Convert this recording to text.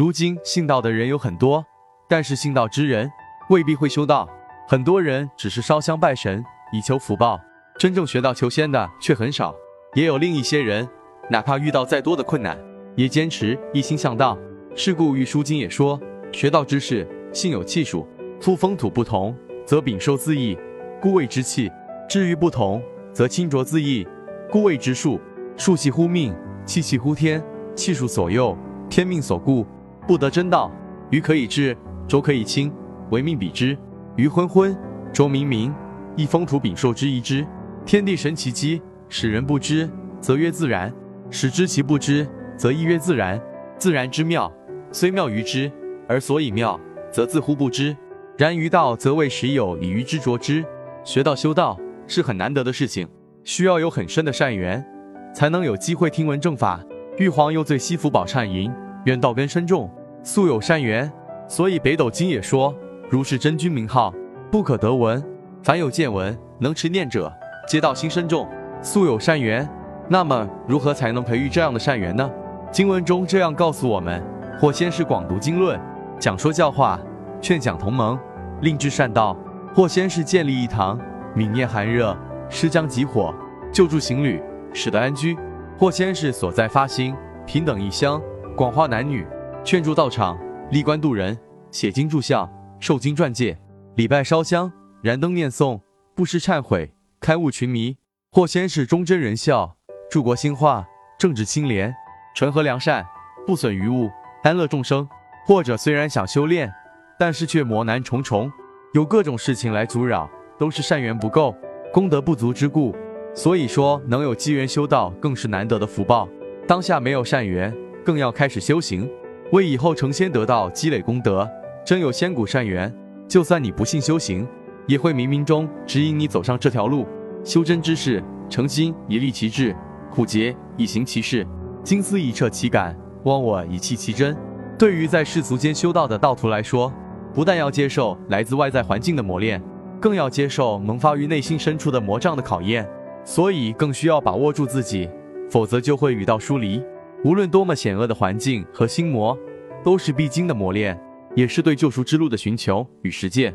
如今信道的人有很多，但是信道之人未必会修道。很多人只是烧香拜神以求福报，真正学道求仙的却很少。也有另一些人，哪怕遇到再多的困难，也坚持一心向道。是故《玉书经》也说：“学道之士，性有气数，夫风土不同，则禀受自异，故谓之气；至于不同，则清浊自异，故谓之数。数系乎命，气气乎天，气数所佑，天命所固，不得真道。鱼可以治，浊可以清，唯命比之。鱼昏昏，浊冥冥，亦风土禀受之一之。天地神奇机，使人不知，则曰自然；使知其不知，则亦曰自然。自然之妙。”虽妙于之，而所以妙，则自乎不知。然于道，则为时有以愚之着之。学道修道是很难得的事情，需要有很深的善缘，才能有机会听闻正法。玉皇又最西福宝忏吟，愿道根深重，素有善缘。所以北斗经也说，如是真君名号，不可得闻。凡有见闻，能持念者，皆道心深重，素有善缘。那么，如何才能培育这样的善缘呢？经文中这样告诉我们。或先是广读经论，讲说教化，劝讲同盟，令至善道；或先是建立一堂，泯灭寒热，施将集火，救助行旅，使得安居；或先是所在发心，平等异乡，广化男女，劝助道场，立观度人，写经注像，受经传戒，礼拜烧香，燃灯念诵，布施忏悔，开悟群迷；或先是忠贞仁孝，助国兴化，正直清廉，纯和良善，不损于物。安乐众生，或者虽然想修炼，但是却磨难重重，有各种事情来阻扰，都是善缘不够、功德不足之故。所以说，能有机缘修道，更是难得的福报。当下没有善缘，更要开始修行，为以后成仙得道积累功德。真有仙骨善缘，就算你不信修行，也会冥冥中指引你走上这条路。修真之事，诚心以立其志，苦节以行其事，精思以彻其感。忘我以弃其真。对于在世俗间修道的道徒来说，不但要接受来自外在环境的磨练，更要接受萌发于内心深处的魔障的考验。所以更需要把握住自己，否则就会与道疏离。无论多么险恶的环境和心魔，都是必经的磨练，也是对救赎之路的寻求与实践。